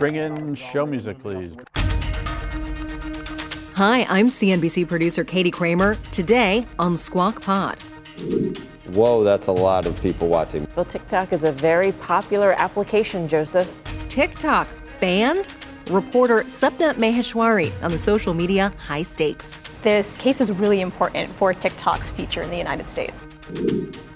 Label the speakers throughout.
Speaker 1: Bring in show music, please.
Speaker 2: Hi, I'm CNBC producer Katie Kramer. Today on Squawk Pod.
Speaker 3: Whoa, that's a lot of people watching.
Speaker 4: Well, TikTok is a very popular application, Joseph.
Speaker 2: TikTok banned? Reporter Sapna Maheshwari on the social media high stakes.
Speaker 5: This case is really important for TikTok's future in the United States.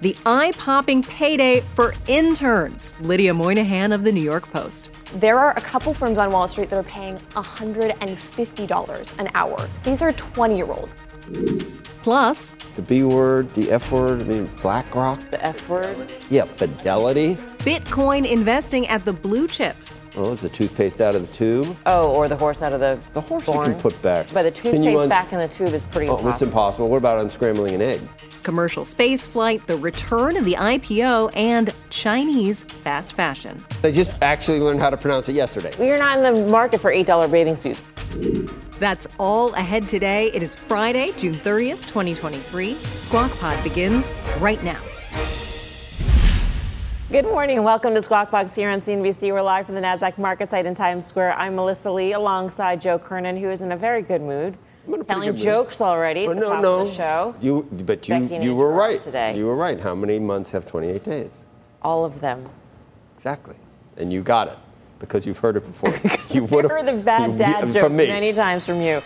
Speaker 2: The eye popping payday for interns. Lydia Moynihan of the New York Post.
Speaker 5: There are a couple firms on Wall Street that are paying $150 an hour. These are 20 year olds.
Speaker 2: Plus,
Speaker 3: The B word, the F word, I mean, BlackRock.
Speaker 4: The F word.
Speaker 3: Yeah, Fidelity.
Speaker 2: Bitcoin investing at the blue chips.
Speaker 3: Oh, is the toothpaste out of the tube?
Speaker 4: Oh, or the horse out of the
Speaker 3: The horse
Speaker 4: barn.
Speaker 3: you can put back.
Speaker 4: But the toothpaste
Speaker 3: uns-
Speaker 4: back in the tube is pretty
Speaker 3: Oh,
Speaker 4: impossible.
Speaker 3: it's impossible. What about unscrambling an egg?
Speaker 2: Commercial space flight, the return of the IPO, and Chinese fast fashion.
Speaker 3: They just actually learned how to pronounce it yesterday.
Speaker 4: We're not in the market for $8 bathing suits.
Speaker 2: That's all ahead today. It is Friday, June 30th, 2023. Squawk Pod begins right now.
Speaker 4: Good morning and welcome to Squawk Box here on CNBC. We're live from the NASDAQ market site in Times Square. I'm Melissa Lee alongside Joe Kernen, who is in a very good mood.
Speaker 3: I'm in a pretty
Speaker 4: Telling
Speaker 3: good mood.
Speaker 4: jokes already at
Speaker 3: But
Speaker 4: the
Speaker 3: no,
Speaker 4: top
Speaker 3: no.
Speaker 4: of the show.
Speaker 3: You, but you,
Speaker 4: Becky
Speaker 3: you were right
Speaker 4: today.
Speaker 3: You were right. How many months have 28 days?
Speaker 4: All of them.
Speaker 3: Exactly. And you got it because you've heard it before. you would
Speaker 4: heard the bad dad joke many times from you.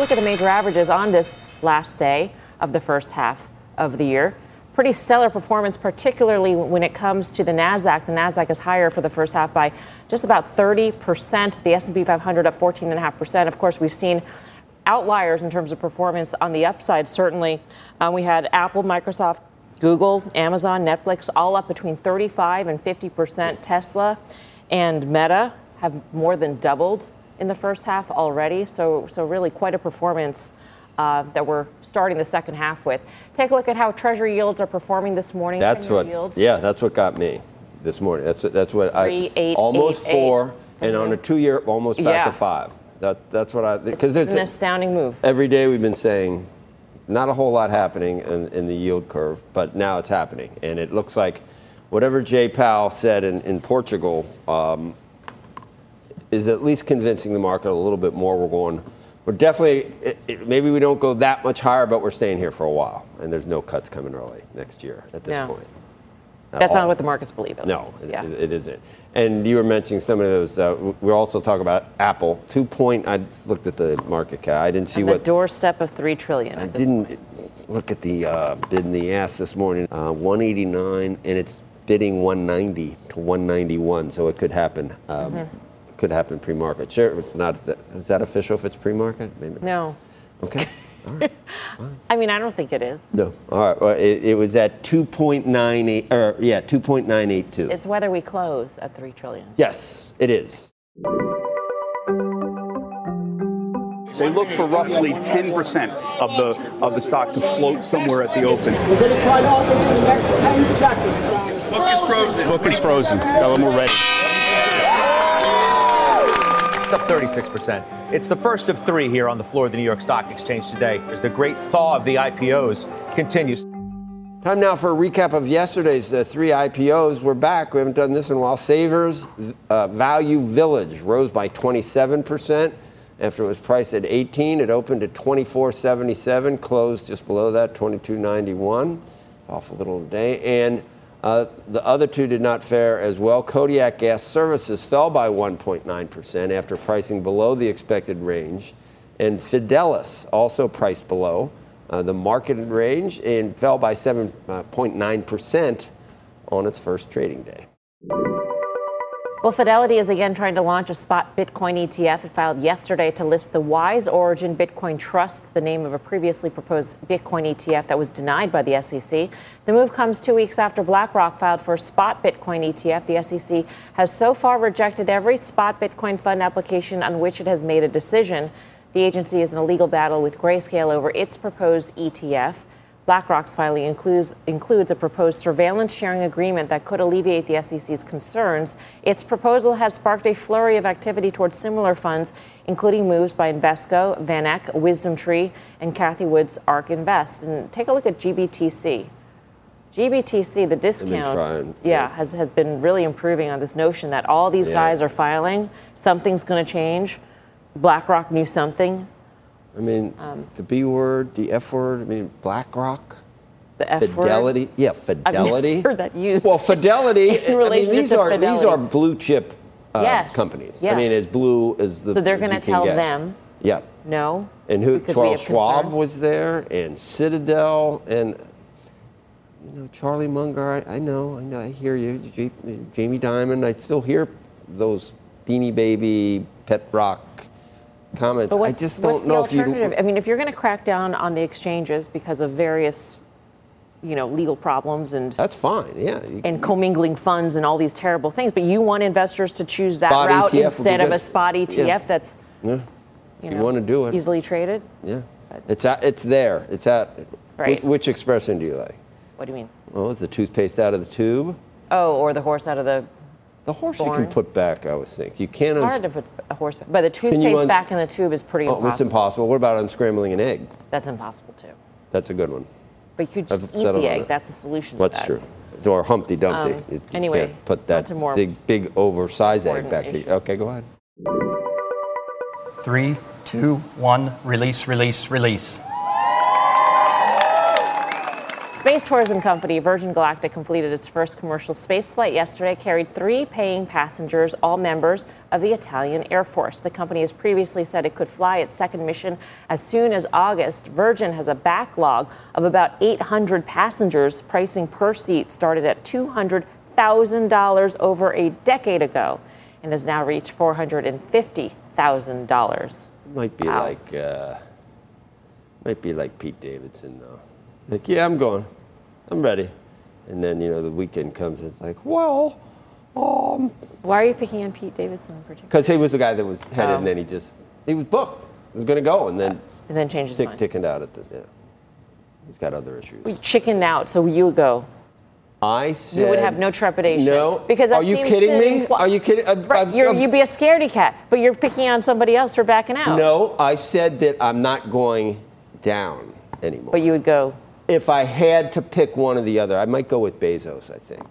Speaker 4: Look at the major averages on this last day of the first half of the year. Pretty stellar performance, particularly when it comes to the Nasdaq. The Nasdaq is higher for the first half by just about 30%. The S&P 500 up 14.5%. Of course, we've seen outliers in terms of performance on the upside. Certainly, um, we had Apple, Microsoft, Google, Amazon, Netflix, all up between 35 and 50 percent. Tesla and Meta have more than doubled in the first half already. So, so really quite a performance. Uh, that we're starting the second half with. Take a look at how Treasury yields are performing this morning.
Speaker 3: That's what.
Speaker 4: yields.
Speaker 3: Yeah, that's what got me this morning. That's. That's what
Speaker 4: Three,
Speaker 3: I.
Speaker 4: eight,
Speaker 3: almost
Speaker 4: eight,
Speaker 3: four,
Speaker 4: eight.
Speaker 3: and on a two-year, almost back
Speaker 4: Yeah.
Speaker 3: to five. That. That's what I. Because
Speaker 4: It's
Speaker 3: it's
Speaker 4: an astounding move.
Speaker 3: every day we've been saying, not a whole lot happening in, in the yield curve, but now it's happening, and it looks like whatever Jay Powell said in, in Portugal um, is at least convincing the market a little bit more. We're going. We're definitely. It, it, maybe we don't go that much higher, but we're staying here for a while, and there's no cuts coming early next year at this
Speaker 4: No.
Speaker 3: point. At
Speaker 4: That's
Speaker 3: all.
Speaker 4: not what the markets believe.
Speaker 3: No, it,
Speaker 4: yeah.
Speaker 3: it- isn't. And you were mentioning some of those. Uh, we're also talking about Apple. Two point. I just looked at the market cap. I didn't see
Speaker 4: the
Speaker 3: what.
Speaker 4: doorstep of three trillion.
Speaker 3: I didn't
Speaker 4: point.
Speaker 3: look at the uh, bid in the ass this morning. Uh, 189, and it's bidding 190 to 191. So it could happen. Um,
Speaker 4: Mm-hmm.
Speaker 3: Could happen pre-market. Sure, not that, is that official if it's pre-market? Maybe.
Speaker 4: No,
Speaker 3: Okay. All right.
Speaker 4: I mean I don't think it is.
Speaker 3: No. All right. Well, it, it was at 2.98. Or yeah, 2.982.
Speaker 4: It's whether we close at three trillion.
Speaker 3: yes, it is.
Speaker 6: They look for roughly 10% of the of the stock to float somewhere at the open.
Speaker 7: We're going to try to open in the next 10 seconds.
Speaker 6: Book is frozen. Book is frozen. Tell them we're ready.
Speaker 8: It's up 36%. It's the first of three here on the floor of the New York Stock Exchange today as the great thaw of the IPOs continues.
Speaker 3: Time now for a recap of yesterday's uh, three IPOs. We're back. We haven't done this in a while. Savers uh, Value Village rose by 27% after it was priced at 18. It opened at 24.77, closed just below that, 22.91. It's Off a little today. And uh, the other two did not fare as well. Kodiak Gas Services fell by 1.9% after pricing below the expected range. And Fidelis also priced below uh, the marketed range and fell by 7.9% on its first trading day.
Speaker 4: Well, Fidelity is again trying to launch a spot Bitcoin ETF. It filed yesterday to list the Wise Origin Bitcoin Trust, the name of a previously proposed Bitcoin ETF that was denied by the SEC. The move comes two weeks after BlackRock filed for a spot Bitcoin ETF. The SEC has so far rejected every spot Bitcoin fund application on which it has made a decision. The agency is in a legal battle with Grayscale over its proposed ETF. BlackRock's filing includes, includes a proposed surveillance sharing agreement that could alleviate the SEC's concerns. Its proposal has sparked a flurry of activity towards similar funds, including moves by Invesco, VanEck, Wisdom Tree, and Cathie Wood's ARK Invest. And take a look at GBTC. GBTC, the discount,
Speaker 3: trying,
Speaker 4: yeah,
Speaker 3: yeah.
Speaker 4: has, has been really improving on this notion that all these
Speaker 3: Yeah.
Speaker 4: guys are filing, something's going to change. BlackRock knew something.
Speaker 3: I mean,
Speaker 4: Um,
Speaker 3: the B word, the F word. I mean, BlackRock,
Speaker 4: The F word.
Speaker 3: Fidelity. Yeah,
Speaker 4: I've
Speaker 3: Fidelity.
Speaker 4: never heard that used.
Speaker 3: Well, Fidelity.
Speaker 4: In
Speaker 3: I mean, these
Speaker 4: to
Speaker 3: are these are blue chip uh,
Speaker 4: Yes,
Speaker 3: companies.
Speaker 4: yeah.
Speaker 3: I mean, as blue as the.
Speaker 4: So they're going to tell them
Speaker 3: Yeah.
Speaker 4: no.
Speaker 3: And who? Charles
Speaker 4: have
Speaker 3: Schwab
Speaker 4: concerns?
Speaker 3: was there, and Citadel, and you know Charlie Munger. I, I know, I know, I hear you, Jamie Dimon. I still hear those Beanie Baby, Pet Rock comments.
Speaker 4: But what's,
Speaker 3: I just don't know
Speaker 4: the
Speaker 3: if you.
Speaker 4: alternative? I mean, if you're going to crack down on the exchanges because of various, you know, legal problems and
Speaker 3: That's fine. Yeah. you-
Speaker 4: and commingling funds and all these terrible things, but you want investors to choose that
Speaker 3: Spot
Speaker 4: route
Speaker 3: ETF
Speaker 4: instead of a spot ETF
Speaker 3: Yeah.
Speaker 4: that's
Speaker 3: yeah.
Speaker 4: you,
Speaker 3: you
Speaker 4: know,
Speaker 3: wanna do it.
Speaker 4: easily traded.
Speaker 3: Yeah. It's at, it's there. It's at.
Speaker 4: Right.
Speaker 3: Which, which expression do you like?
Speaker 4: What do you mean?
Speaker 3: Well, is the toothpaste out of the tube?
Speaker 4: Oh, or the horse out of the.
Speaker 3: The horse you can put back. I always think you can't.
Speaker 4: It's
Speaker 3: uns-
Speaker 4: hard to put a horse, back, but the toothpaste
Speaker 3: uns-
Speaker 4: back in the tube is pretty
Speaker 3: Oh,
Speaker 4: impossible.
Speaker 3: it's impossible. What about unscrambling an egg?
Speaker 4: That's impossible too.
Speaker 3: That's a good one.
Speaker 4: But you could
Speaker 3: I've
Speaker 4: eat the egg.
Speaker 3: it.
Speaker 4: That's the solution.
Speaker 3: That's
Speaker 4: to that.
Speaker 3: true. Or Humpty Dumpty.
Speaker 4: Um,
Speaker 3: You- you
Speaker 4: anyway,
Speaker 3: can't put that
Speaker 4: more
Speaker 3: big, big oversized egg
Speaker 4: important
Speaker 3: back. To,
Speaker 4: issues.
Speaker 3: okay, go ahead.
Speaker 9: Three, two, one, release, release, release.
Speaker 4: Space tourism company Virgin Galactic completed its first commercial space flight yesterday, carried three paying passengers, all members of the Italian Air Force. The company has previously said it could fly its second mission as soon as August. Virgin has a backlog of about 800 passengers. Pricing per seat started at $200,000 over a decade ago and has now reached $450,000.
Speaker 3: Might be
Speaker 4: Wow.
Speaker 3: like, uh, might be like Pete Davidson though. Like, yeah, I'm going. I'm ready. And then you know the weekend comes. and It's like, well, um,
Speaker 4: Why are you picking on Pete Davidson in particular?
Speaker 3: because he was the guy that was headed,
Speaker 4: Oh.
Speaker 3: and then he just he was booked. He was going to go, and then
Speaker 4: And then change his
Speaker 3: tick,
Speaker 4: mind.
Speaker 3: ticking out at the yeah. He's got other issues.
Speaker 4: We chickened out, so you would go.
Speaker 3: I said
Speaker 4: You would have no trepidation.
Speaker 3: No,
Speaker 4: because
Speaker 3: are you kidding me? Are you kidding? I've-
Speaker 4: Right,
Speaker 3: I've-
Speaker 4: you're, you'd be a scaredy cat, but you're picking on somebody else for backing out.
Speaker 3: No, I said that I'm not going down anymore.
Speaker 4: But you would go.
Speaker 3: If I had to pick one or the other, I might go with Bezos, I think,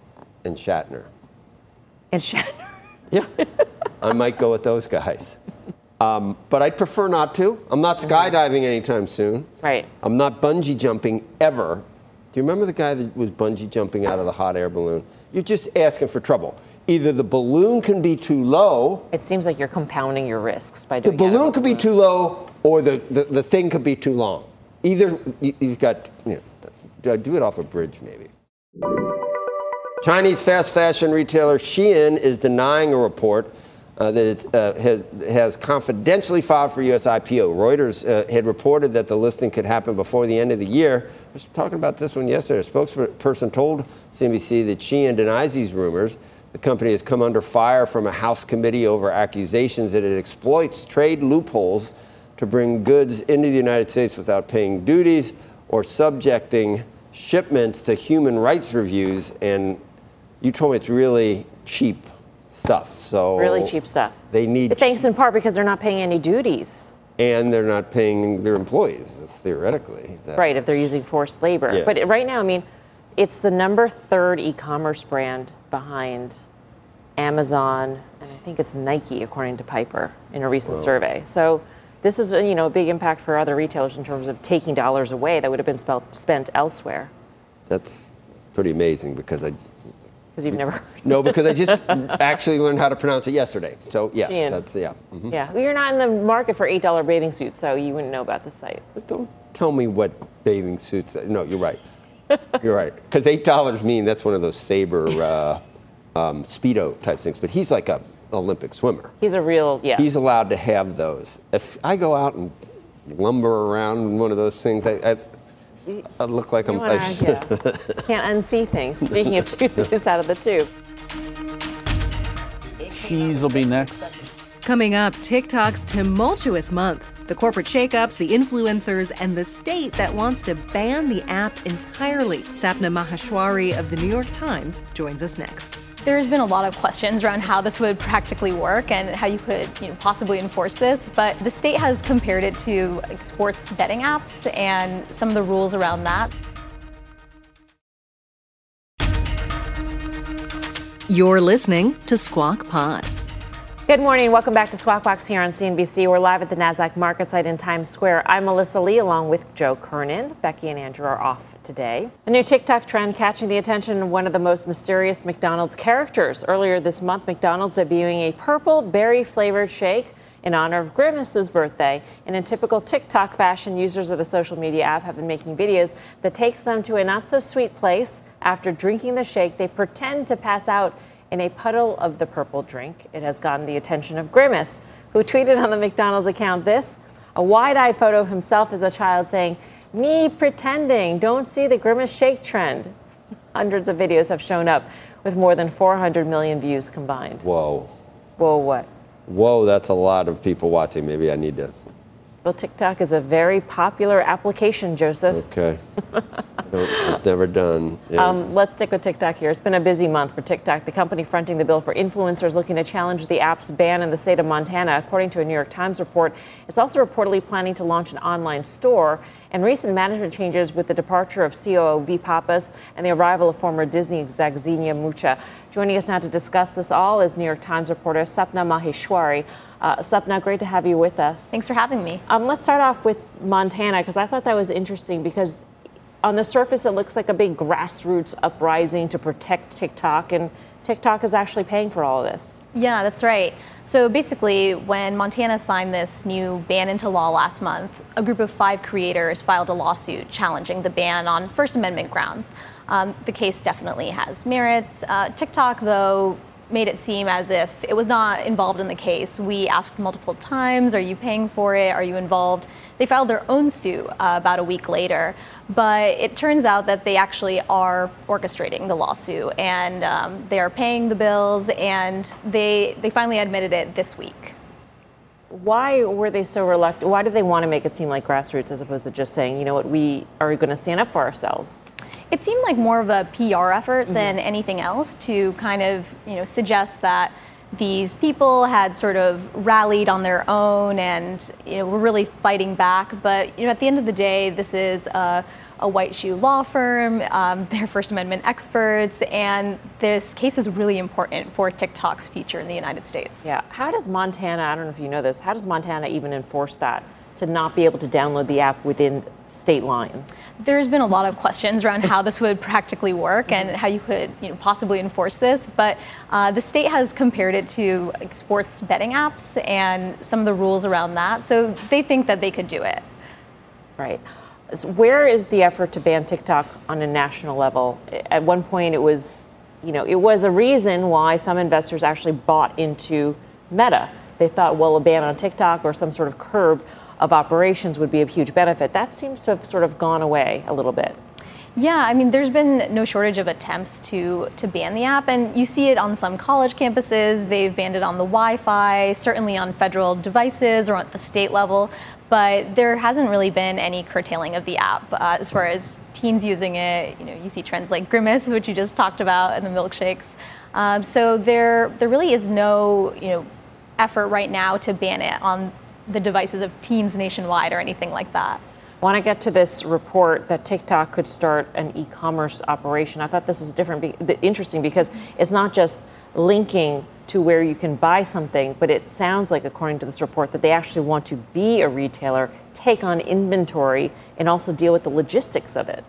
Speaker 3: and Shatner.
Speaker 4: And Shatner.
Speaker 3: Yeah, I might go with those guys. Um, but I'd prefer not to. I'm not skydiving anytime soon.
Speaker 4: Right.
Speaker 3: I'm not bungee jumping ever. Do you remember the guy that was bungee jumping out of the hot air balloon? You're just asking for trouble. Either the balloon can be too low,
Speaker 4: It seems like you're compounding your risks by
Speaker 3: the
Speaker 4: doing of
Speaker 3: balloon could be too low, or the, the, the thing could be too long. Either you, you've got, you know, do it off a bridge maybe. Chinese fast fashion retailer Shein is denying a report uh, that it uh, has, has confidentially filed for U.S. IPO. Reuters uh, had reported that the listing could happen before the end of the year. I was talking about this one yesterday. A spokesperson told CNBC that Shein denies these rumors. The company has come under fire from a House committee over accusations that it exploits trade loopholes to bring goods into the United States without paying duties or subjecting shipments to human rights reviews. And you told me it's really cheap stuff. So
Speaker 4: Really cheap stuff.
Speaker 3: They need,
Speaker 4: Thanks in part because they're not paying any duties.
Speaker 3: and they're not paying their employees theoretically. That-
Speaker 4: Right, if they're using forced labor.
Speaker 3: Yeah.
Speaker 4: But right now, I mean, it's the number third e commerce brand behind Amazon, and I think it's Nike, according to Piper, in a recent survey. So this is a, you know, a big impact for other retailers in terms of taking dollars away that would have been spelt, spent elsewhere.
Speaker 3: That's pretty amazing because I
Speaker 4: Because you've never heard
Speaker 3: no because I just actually learned how to pronounce it yesterday. So yes,
Speaker 4: Ian.
Speaker 3: that's yeah. mhm.
Speaker 4: Yeah, well, you're not in the market for $8 bathing suits, so you wouldn't know about the site.
Speaker 3: But don't tell me what bathing suits. No, you're right. You're right. Because eight dollars mean that's one of those Faber uh, um, speedo type things. But he's like a Olympic swimmer.
Speaker 4: He's a real, yeah.
Speaker 3: He's allowed to have those. If I go out and lumber around in one of those things, I, I, I look like
Speaker 4: You
Speaker 3: I'm.
Speaker 4: wanna-
Speaker 3: I
Speaker 4: yeah. Can't unsee things. Speaking of tooth juice out of the tube.
Speaker 1: Cheese will be next.
Speaker 2: Coming up, TikTok's tumultuous month, the corporate shakeups, the influencers, and the state that wants to ban the app entirely. Sapna Maheshwari of the New York Times joins us next.
Speaker 10: There's been a lot of questions around how this would practically work and how you could you know, possibly enforce this, but the state has compared it to sports betting apps and some of the rules around that.
Speaker 2: You're listening to Squawk Pod.
Speaker 4: Good morning. Welcome back to Squawk Box here on CNBC. We're live at the NASDAQ market site in Times Square. I'm Melissa Lee along with Joe Kernen. Becky and Andrew are off today. A new TikTok trend catching the attention of one of the most mysterious McDonald's characters. Earlier this month, McDonald's debuting a purple berry flavored shake in honor of Grimace's birthday. And in typical TikTok fashion, users of the social media app have been making videos that takes them to a not so sweet place. After drinking the shake, they pretend to pass out in a puddle of the purple drink. It has gotten the attention of Grimace, who tweeted on the McDonald's account this a wide eyed photo of himself as a child saying, Me pretending, don't see the Grimace shake trend. Hundreds of videos have shown up with more than 400 million views combined.
Speaker 3: Whoa.
Speaker 4: Whoa, what?
Speaker 3: Whoa, that's a lot of people watching. Maybe I need to.
Speaker 4: Well, TikTok is a very popular application, Joseph.
Speaker 3: Okay. I've never done. Yeah.
Speaker 4: Um, let's stick with TikTok here. It's been a busy month for TikTok. The company fronting the bill for influencers looking to challenge the app's ban in the state of Montana. According to a New York Times report, it's also reportedly planning to launch an online store. And recent management changes with the departure of COO V. Pappas and the arrival of former Disney exec Zenia Mucha. Joining us now to discuss this all is New York Times reporter Sapna Maheshwari. Uh, Sapna, great to have you with us.
Speaker 10: Thanks for having me.
Speaker 4: Um, let's start off with Montana because I thought that was interesting because on the surface, it looks like a big grassroots uprising to protect TikTok, and TikTok is actually paying for all of this.
Speaker 10: Yeah, that's right. So basically, when Montana signed this new ban into law last month, a group of five creators filed a lawsuit challenging the ban on First Amendment grounds. Um, the case definitely has merits. Uh, TikTok, though, made it seem as if it was not involved in the case. We asked multiple times, Are you paying for it? Are you involved? They filed their own suit uh, about a week later, but it turns out that they actually are orchestrating the lawsuit and um, they are paying the bills, and they, they finally admitted it this week.
Speaker 4: Why were they so reluctant? Why did they want to make it seem like grassroots as opposed to just saying, you know what, we are going to stand up for ourselves?
Speaker 10: It seemed like more of a PR effort mm-hmm. than anything else to kind of, you know, suggest that these people had sort of rallied on their own and you know were really fighting back. But you know, at the end of the day, this is a, a white shoe law firm. Um, they're First Amendment experts, and this case is really important for TikTok's future in the United States.
Speaker 4: Yeah. How does Montana? I don't know if you know this. How does Montana even enforce that? To not be able to download the app within state lines?
Speaker 10: There's been a lot of questions around how this would practically work and how you could you know, possibly enforce this, but uh, the state has compared it to sports betting apps and some of the rules around that, so they think that they could do it.
Speaker 4: Right. So where is the effort to ban TikTok on a national level? At one point, it was, you know, it was a reason why some investors actually bought into Meta. They thought, well, a ban on TikTok or some sort of curb of operations would be a huge benefit. That seems to have sort of gone away a little bit.
Speaker 10: Yeah, I mean, there's been no shortage of attempts to to ban the app, and you see it on some college campuses. They've banned it on the Wi-Fi, certainly on federal devices or at the state level. But there hasn't really been any curtailing of the app uh, as far as teens using it. You know, you see trends like Grimace, which you just talked about, and the milkshakes. Um, so there, there really is no, you know, effort right now to ban it on the devices of teens nationwide or anything like that.
Speaker 4: I want to get to this report that TikTok could start an e-commerce operation. I thought this is different, interesting because it's not just linking to where you can buy something, but it sounds like, according to this report, that they actually want to be a retailer, take on inventory, and also deal with the logistics of it.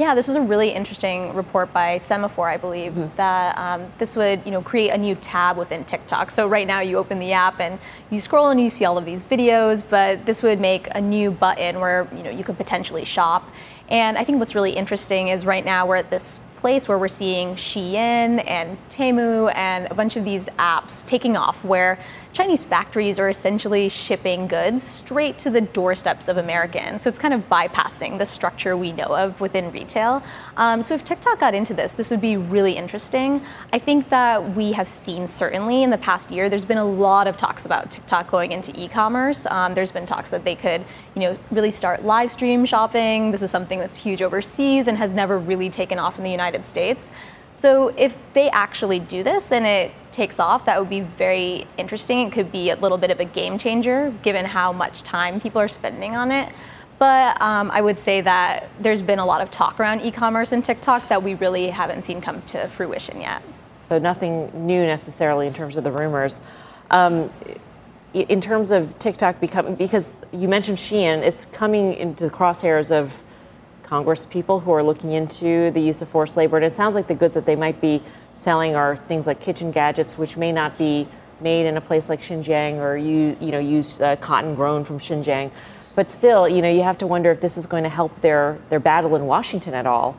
Speaker 10: Yeah, this was a really interesting report by Semafor, I believe, mm-hmm. that um, this would you know create a new tab within TikTok. So right now you open the app and you scroll and you see all of these videos, but this would make a new button where you know you could potentially shop. And I think what's really interesting is right now we're at this place where we're seeing Shein and Temu and a bunch of these apps taking off where Chinese factories are essentially shipping goods straight to the doorsteps of Americans. So it's kind of bypassing the structure we know of within retail. Um, so if TikTok got into this, this would be really interesting. I think that we have seen certainly in the past year, there's been a lot of talks about TikTok going into e-commerce. Um, there's been talks that they could, you know, really start live stream shopping. This is something that's huge overseas and has never really taken off in the United States. So if they actually do this and it takes off, that would be very interesting. It could be a little bit of a game changer given how much time people are spending on it. But um, I would say that there's been a lot of talk around e commerce and TikTok that we really haven't seen come to fruition yet.
Speaker 4: So nothing new necessarily in terms of the rumors. Um, in terms of TikTok becoming, because you mentioned Shein, it's coming into the crosshairs of Congress people who are looking into the use of forced labor. And it sounds like the goods that they might be selling are things like kitchen gadgets, which may not be made in a place like Xinjiang or you, you know, use uh, cotton grown from Xinjiang. But still, you know, you have to wonder if this is going to help their, their battle in Washington at all.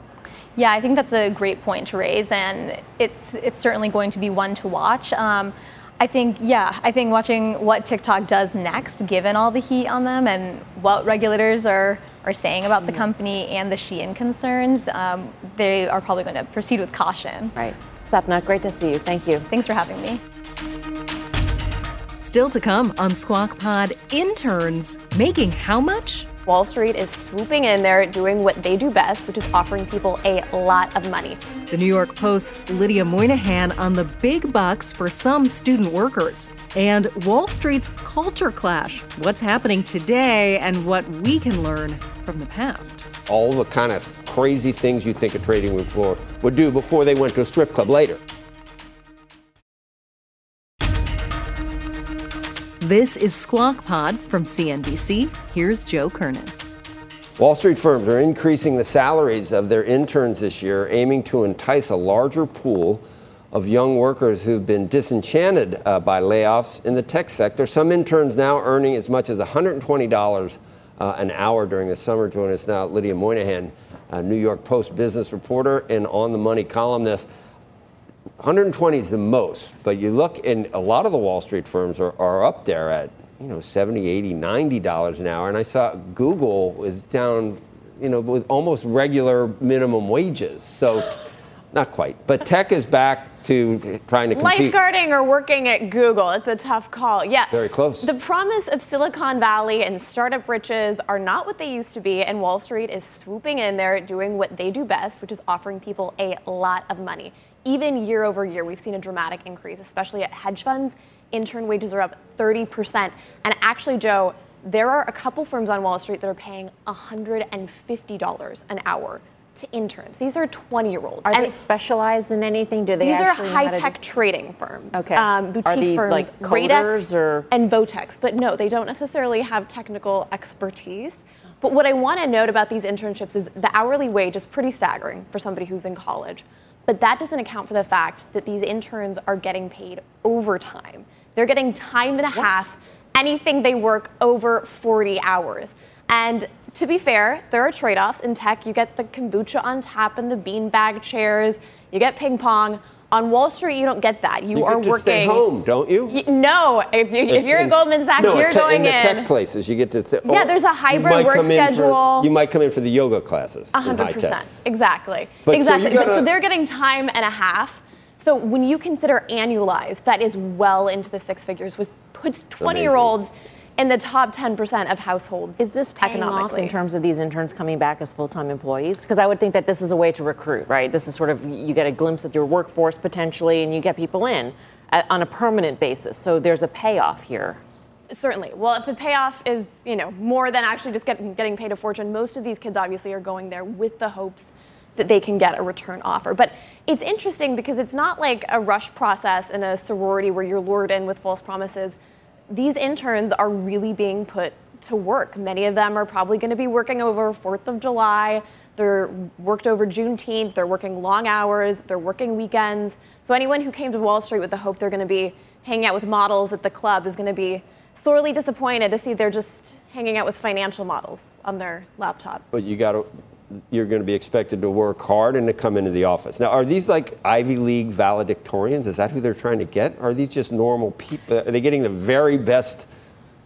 Speaker 10: Yeah, I think that's a great point to raise, and it's it's certainly going to be one to watch. Um, I think, yeah, I think watching what TikTok does next, given all the heat on them and what regulators are, are saying about the company and the Shein concerns, um, they are probably going to proceed with caution.
Speaker 4: Right. Sapna, great to see you. Thank you.
Speaker 10: Thanks for having me.
Speaker 2: Still to come on Squawk Pod, interns making how much?
Speaker 5: Wall Street is swooping in there doing what they do best, which is offering people a lot of money.
Speaker 2: The New York Post's Lydia Moynihan on the big bucks for some student workers. And Wall Street's culture clash. What's happening today and what we can learn from the past.
Speaker 3: All the kind of crazy things you think a trading room floor would do before they went to a strip club later.
Speaker 2: This is Squawk Pod from CNBC. Here's Joe Kernen.
Speaker 3: Wall Street firms are increasing the salaries of their interns this year, aiming to entice a larger pool of young workers who've been disenchanted uh, by layoffs in the tech sector. Some interns now earning as much as $120 uh, an hour during the summer. Join us now, Lydia Moynihan, New York Post business reporter and on the money columnist. 120 is the most, but you look and a lot of the Wall Street firms are, are up there at, you know, 70, 80, 90 dollars an hour. And I saw Google is down, you know, with almost regular minimum wages. So not quite, but tech is back to trying to compete.
Speaker 5: Lifeguarding or working at Google, it's a tough call. Yeah.
Speaker 3: Very close.
Speaker 5: The promise of Silicon Valley and startup riches are not what they used to be, and Wall Street is swooping in there doing what they do best, which is offering people a lot of money even year over year, we've seen a dramatic increase, especially at hedge funds. Intern wages are up 30%. And actually, Joe, there are a couple firms on Wall Street that are paying $150 an hour to interns. These are 20 year olds.
Speaker 4: Are and they specialized in anything? Do they
Speaker 5: These are high tech trading firms.
Speaker 4: Okay.
Speaker 5: Um, boutique
Speaker 4: are they
Speaker 5: firms,
Speaker 4: like coders or?
Speaker 5: and Votex. But no, they don't necessarily have technical expertise. But what I want to note about these internships is the hourly wage is pretty staggering for somebody who's in college. But that doesn't account for the fact that these interns are getting paid overtime. They're getting time and a half, anything they work over 40 hours. And to be fair, there are trade offs in tech. You get the kombucha on tap and the beanbag chairs, you get ping pong. On Wall Street, you don't get that. You,
Speaker 3: You
Speaker 5: are working.
Speaker 3: stay home, don't you?
Speaker 5: Y- No, if, you, if you're
Speaker 3: In-
Speaker 5: at Goldman Sachs,
Speaker 3: no,
Speaker 5: you're
Speaker 3: te-
Speaker 5: going
Speaker 3: in the
Speaker 5: in.
Speaker 3: tech places. You get to. Th-
Speaker 5: Yeah, there's a hybrid work
Speaker 3: in for-
Speaker 5: schedule.
Speaker 3: you might come in for the yoga classes. in high
Speaker 5: hundred
Speaker 3: tech.
Speaker 5: percent, exactly,
Speaker 3: But
Speaker 5: exactly. But
Speaker 3: gotta-
Speaker 5: so they're getting time and a half. So when you consider annualized, that is well into the six figures, which puts 20 year olds in the top 10% of households.
Speaker 4: Is this paying off in terms of these interns coming back as full-time employees? Because I would think that this is a way to recruit, right? This is sort of you get a glimpse of your workforce potentially, and you get people in at, on a permanent basis. So there's a payoff here.
Speaker 5: Certainly. Well, if the payoff is, you know, more than actually just getting, getting paid a fortune, most of these kids obviously are going there with the hopes that they can get a return offer. But it's interesting because it's not like a rush process in a sorority where you're lured in with false promises. These interns are really being put to work. Many of them are probably going to be working over 4th of July. They're worked over Juneteenth. They're working long hours. They're working weekends. So anyone who came to Wall Street with the hope they're going to be hanging out with models at the club is going to be sorely disappointed to see they're just hanging out with financial models on their laptop.
Speaker 3: But you got to. You're going to be expected to work hard and to come into the office. Now, are these like Ivy League valedictorians? Is that who they're trying to get? Are these just normal people? Are they getting the very best?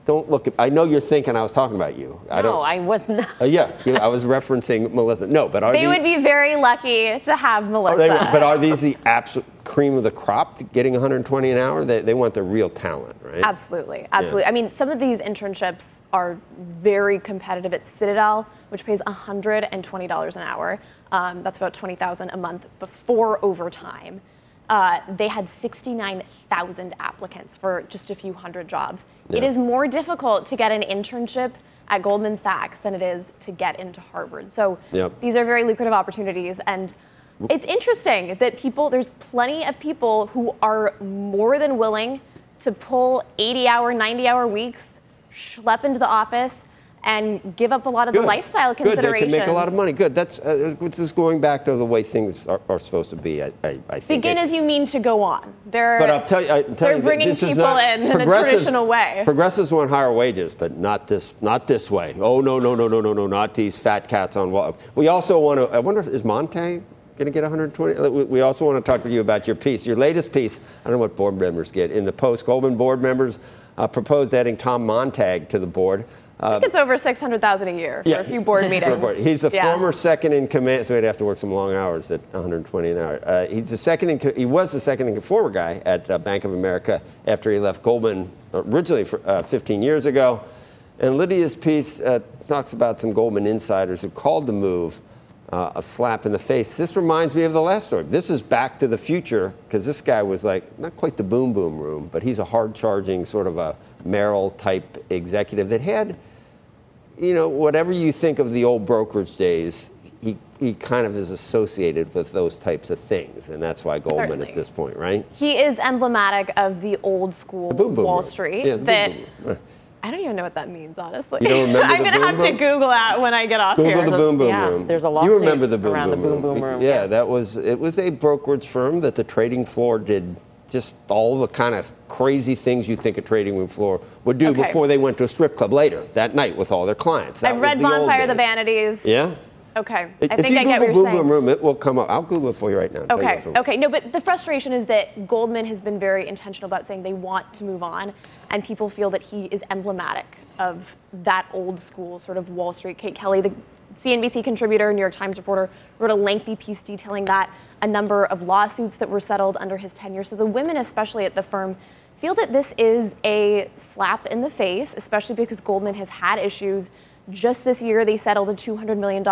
Speaker 3: Don't look at. I know you're thinking I was talking about you. I
Speaker 4: no. I was not.
Speaker 3: Uh, yeah, you- I was referencing Melissa. No, but are
Speaker 5: They
Speaker 3: these,
Speaker 5: would be very lucky to have
Speaker 3: are
Speaker 5: Melissa.
Speaker 3: they- but are these the absolute cream of the crop to getting 120 an hour? They, they want the real talent, right?
Speaker 5: Absolutely, absolutely. I mean, some of these internships are very competitive at Citadel, which pays $120 an hour. Um, that's about 20,000 a month before overtime. Uh, they had 69,000 applicants for just a few hundred jobs. It
Speaker 3: Yeah.
Speaker 5: is more difficult to get an internship at Goldman Sachs than it is to get into Harvard. So
Speaker 3: Yep.
Speaker 5: these are very lucrative opportunities, and It's interesting that people, there's plenty of people who are more than willing to pull 80 hour, 90 hour weeks, schlep into the office, and give up a lot of
Speaker 3: Good.
Speaker 5: the lifestyle
Speaker 3: Good. They can make a lot of money. Good. That's uh, this is going back to the way things are, are supposed to be. I, I, I think.
Speaker 5: Begin
Speaker 3: It-
Speaker 5: as you mean to go on. They're,
Speaker 3: But I'll tell you, I'll tell
Speaker 5: they're
Speaker 3: you,
Speaker 5: bringing
Speaker 3: this is
Speaker 5: people
Speaker 3: not,
Speaker 5: in in a traditional way.
Speaker 3: Progressives want higher wages, but not this, not this way. Oh no, no, no, no, no, no, not these fat cats on Wall. We also want to. I wonder if is Monte going to get 120. We- We also want to talk to you about your piece, your latest piece. I don't know what board members get in the Post. Goldman board members uh, proposed adding Tom Montag to the board. Uh,
Speaker 5: I think it's over 600,000 a year for a few board meetings.
Speaker 3: board. He's a
Speaker 5: Yeah.
Speaker 3: former second in command, so he'd have to work some long hours at 120 an hour. Uh, he's the second in, he was the second in former guy at uh, Bank of America after he left Goldman originally for, uh, 15 years ago. And Lydia's piece uh, talks about some Goldman insiders who called the move uh, a slap in the face. This reminds me of the last story. This is Back to the Future because this guy was like not quite the boom boom room, but he's a hard charging sort of a Merrill type executive that had you know, whatever you think of the old brokerage days, he, he kind of is associated with those types of things. And that's why Goldman
Speaker 5: Certainly.
Speaker 3: at this point, right?
Speaker 5: He is emblematic of the old school
Speaker 3: boom boom
Speaker 5: Wall
Speaker 3: room.
Speaker 5: Street.
Speaker 3: Yeah, the boom
Speaker 5: that
Speaker 3: boom room. Uh.
Speaker 5: I don't even know what that means, honestly.
Speaker 3: You don't remember
Speaker 5: I'm gonna
Speaker 3: boom
Speaker 5: have to? Google that when I get off
Speaker 3: Google
Speaker 5: here.
Speaker 3: the boom boom
Speaker 4: yeah,
Speaker 3: room.
Speaker 4: there's a
Speaker 3: You
Speaker 4: lawsuit
Speaker 3: remember the boom
Speaker 4: around the
Speaker 3: boom
Speaker 4: boom boom room,
Speaker 3: Yeah,
Speaker 4: yeah.
Speaker 3: that was it. Was a brokerage firm that the trading floor did just all the kind of crazy things you think a trading room floor would do
Speaker 5: Okay.
Speaker 3: before they went to a strip club later that night with all their clients. That
Speaker 5: I've read
Speaker 3: the
Speaker 5: Bonfire of the. Vanities.
Speaker 3: Yeah.
Speaker 5: Okay.
Speaker 3: If
Speaker 5: I think
Speaker 3: you
Speaker 5: I get
Speaker 3: Google
Speaker 5: what you're saying.
Speaker 3: boom room, it will come up. I'll Google it for you right now.
Speaker 5: Okay, okay. No, but the frustration is that Goldman has been very intentional about saying they want to move on, and people feel that he is emblematic of that old school sort of Wall Street. Kate Kelly, the CNBC contributor, New York Times reporter, wrote a lengthy piece detailing that, a number of lawsuits that were settled under his tenure. So the women, especially at the firm, feel that this is a slap in the face, especially because Goldman has had issues. Just this year, they settled a $200 million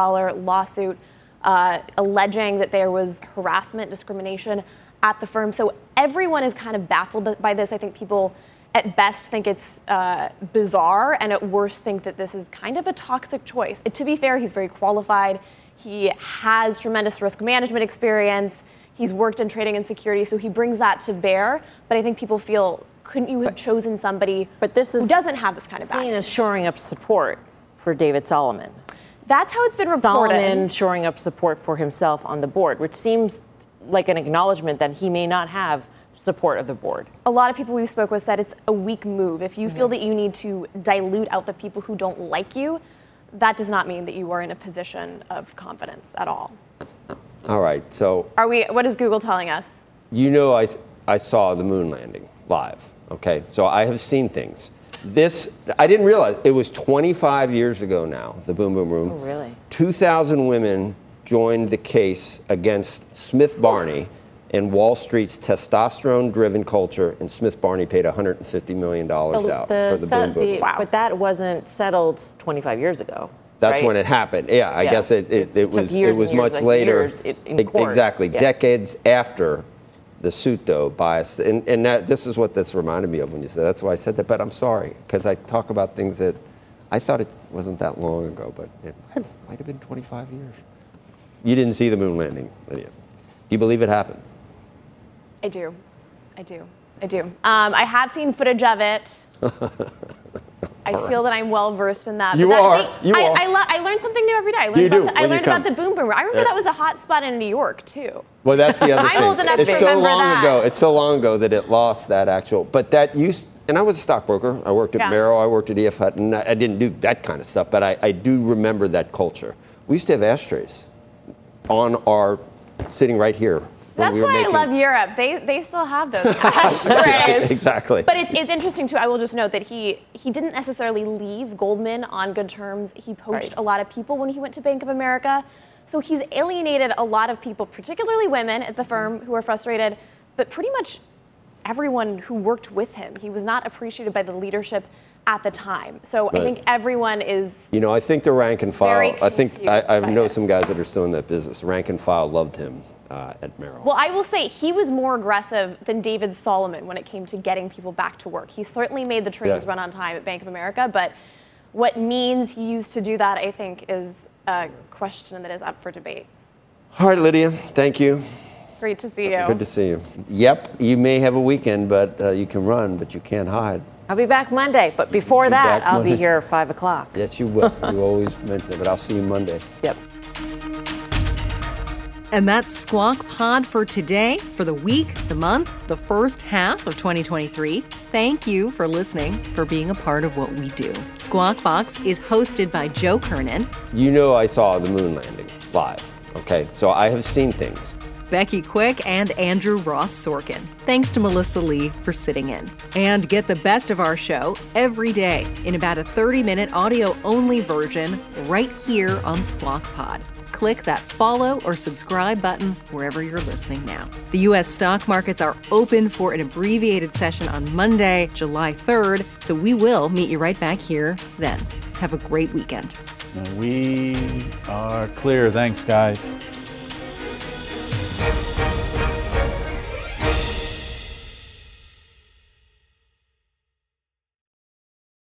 Speaker 5: lawsuit uh, alleging that there was harassment, discrimination at the firm. So everyone is kind of baffled by this. I think people at best think it's uh, bizarre, and at worst think that this is kind of a toxic choice. To be fair, he's very qualified. He has tremendous risk management experience. He's worked in trading and security, so he brings that to bear. But I think people feel, couldn't you have chosen somebody
Speaker 4: But this is
Speaker 5: who doesn't have this kind of
Speaker 4: seen as shoring up support for David Solomon.
Speaker 5: That's how it's been reported.
Speaker 4: Solomon shoring up support for himself on the board, which seems like an acknowledgement that he may not have support of the board.
Speaker 5: a lot of people we spoke with said it's a weak move. If you
Speaker 3: Mm-hmm.
Speaker 5: feel that you need to dilute out the people who don't like you, that does not mean that you are in a position of confidence at all.
Speaker 3: All right. So
Speaker 5: Are we? What is Google telling us?
Speaker 3: you know I, I saw the moon landing live okay so i have seen things this i didn't realize it was 25 years ago now the boom boom room
Speaker 4: Oh, really?
Speaker 3: 2000 women joined the case against smith barney and wall street's testosterone driven culture and smith barney paid 150 million dollars out for the
Speaker 4: set-
Speaker 3: boom boom
Speaker 4: the- But that wasn't settled 25 years ago.
Speaker 3: that's
Speaker 4: right?
Speaker 3: when it happened. Yeah, I
Speaker 4: Yeah.
Speaker 3: guess it, it,
Speaker 4: It
Speaker 3: it
Speaker 4: took
Speaker 3: was
Speaker 4: years
Speaker 3: it was
Speaker 4: years,
Speaker 3: much
Speaker 4: like
Speaker 3: later.
Speaker 4: years in- in court.
Speaker 3: Exactly,
Speaker 4: Yeah.
Speaker 3: decades after the suit, though, bias. And, and that, this is what this reminded me of when you said. That's why I said that. But I'm sorry because I talk about things that I thought it wasn't that long ago, but it might, might have been 25 years. You didn't see the moon landing, Lydia. Do you believe it happened?
Speaker 5: I do, I do, I do. Um, I have seen footage of it. I feel that I'm well versed in that.
Speaker 3: You
Speaker 5: that-
Speaker 3: are,
Speaker 5: see,
Speaker 3: you
Speaker 5: I,
Speaker 3: are.
Speaker 5: I, lo- I learn something new every day. I learned
Speaker 3: You
Speaker 5: about
Speaker 3: do,
Speaker 5: The, I learned about the boom boom. I remember
Speaker 3: Yeah.
Speaker 5: that was a hot spot in New York too.
Speaker 3: Well, that's the other
Speaker 5: I'm
Speaker 3: thing.
Speaker 5: old enough
Speaker 3: it's
Speaker 5: to
Speaker 3: so
Speaker 5: remember
Speaker 3: long
Speaker 5: that.
Speaker 3: ago. It's so long ago that it lost that actual. But that used, and I was a stockbroker. I worked at
Speaker 5: Yeah.
Speaker 3: Merrill. I worked at EF Hutton. I, I didn't do that kind of stuff, but I, I do remember that culture. We used to have ashtrays on our sitting right here.
Speaker 5: That's
Speaker 3: we
Speaker 5: why
Speaker 3: making,
Speaker 5: I love Europe. They they still have those ashtrays.
Speaker 3: exactly.
Speaker 5: But it's, it's interesting too. I will just note that he he didn't necessarily leave Goldman on good terms. He poached
Speaker 4: Right.
Speaker 5: a lot of people when he went to Bank of America. So he's alienated a lot of people, particularly women at the firm who are frustrated, but pretty much everyone who worked with him. He was not appreciated by the leadership at the time. So I think everyone is
Speaker 3: You know, I think the rank and file. I think I, I know
Speaker 5: this.
Speaker 3: some guys that are still in that business. Rank and file loved him uh, at Merrill.
Speaker 5: Well, I will say he was more aggressive than David Solomon when it came to getting people back to work. He certainly made the trains
Speaker 3: Yeah.
Speaker 5: run on time at Bank of America, but what means he used to do that, I think, is a question that is up for debate.
Speaker 3: All right, Lydia, thank you.
Speaker 5: Great to see you.
Speaker 3: Good to see you. Yep, you may have a weekend, but uh, you can run, but you can't hide.
Speaker 4: I'll be back Monday, but before
Speaker 3: Be
Speaker 4: that,
Speaker 3: back
Speaker 4: I'll
Speaker 3: Monday.
Speaker 4: be here at 5 o'clock.
Speaker 3: Yes, you will. you always mention it, but I'll see you Monday.
Speaker 4: Yep.
Speaker 2: And that's Squawk Pod for today, for the week, the month, the first half of 2023. Thank you for listening, for being a part of what we do. Squawk Box is hosted by Joe Kernen,
Speaker 3: You know I saw the moon landing live. Okay, so I have seen things.
Speaker 2: Becky Quick, and Andrew Ross Sorkin. Thanks to Melissa Lee for sitting in. And get the best of our show every day in about a 30 minute audio only version right here on Squawk Pod. Click that follow or subscribe button wherever you're listening now. The U.S. stock markets are open for an abbreviated session on Monday, July 3rd, so we will meet you right back here then. Have a great weekend.
Speaker 1: We are clear. Thanks, guys. Thank you.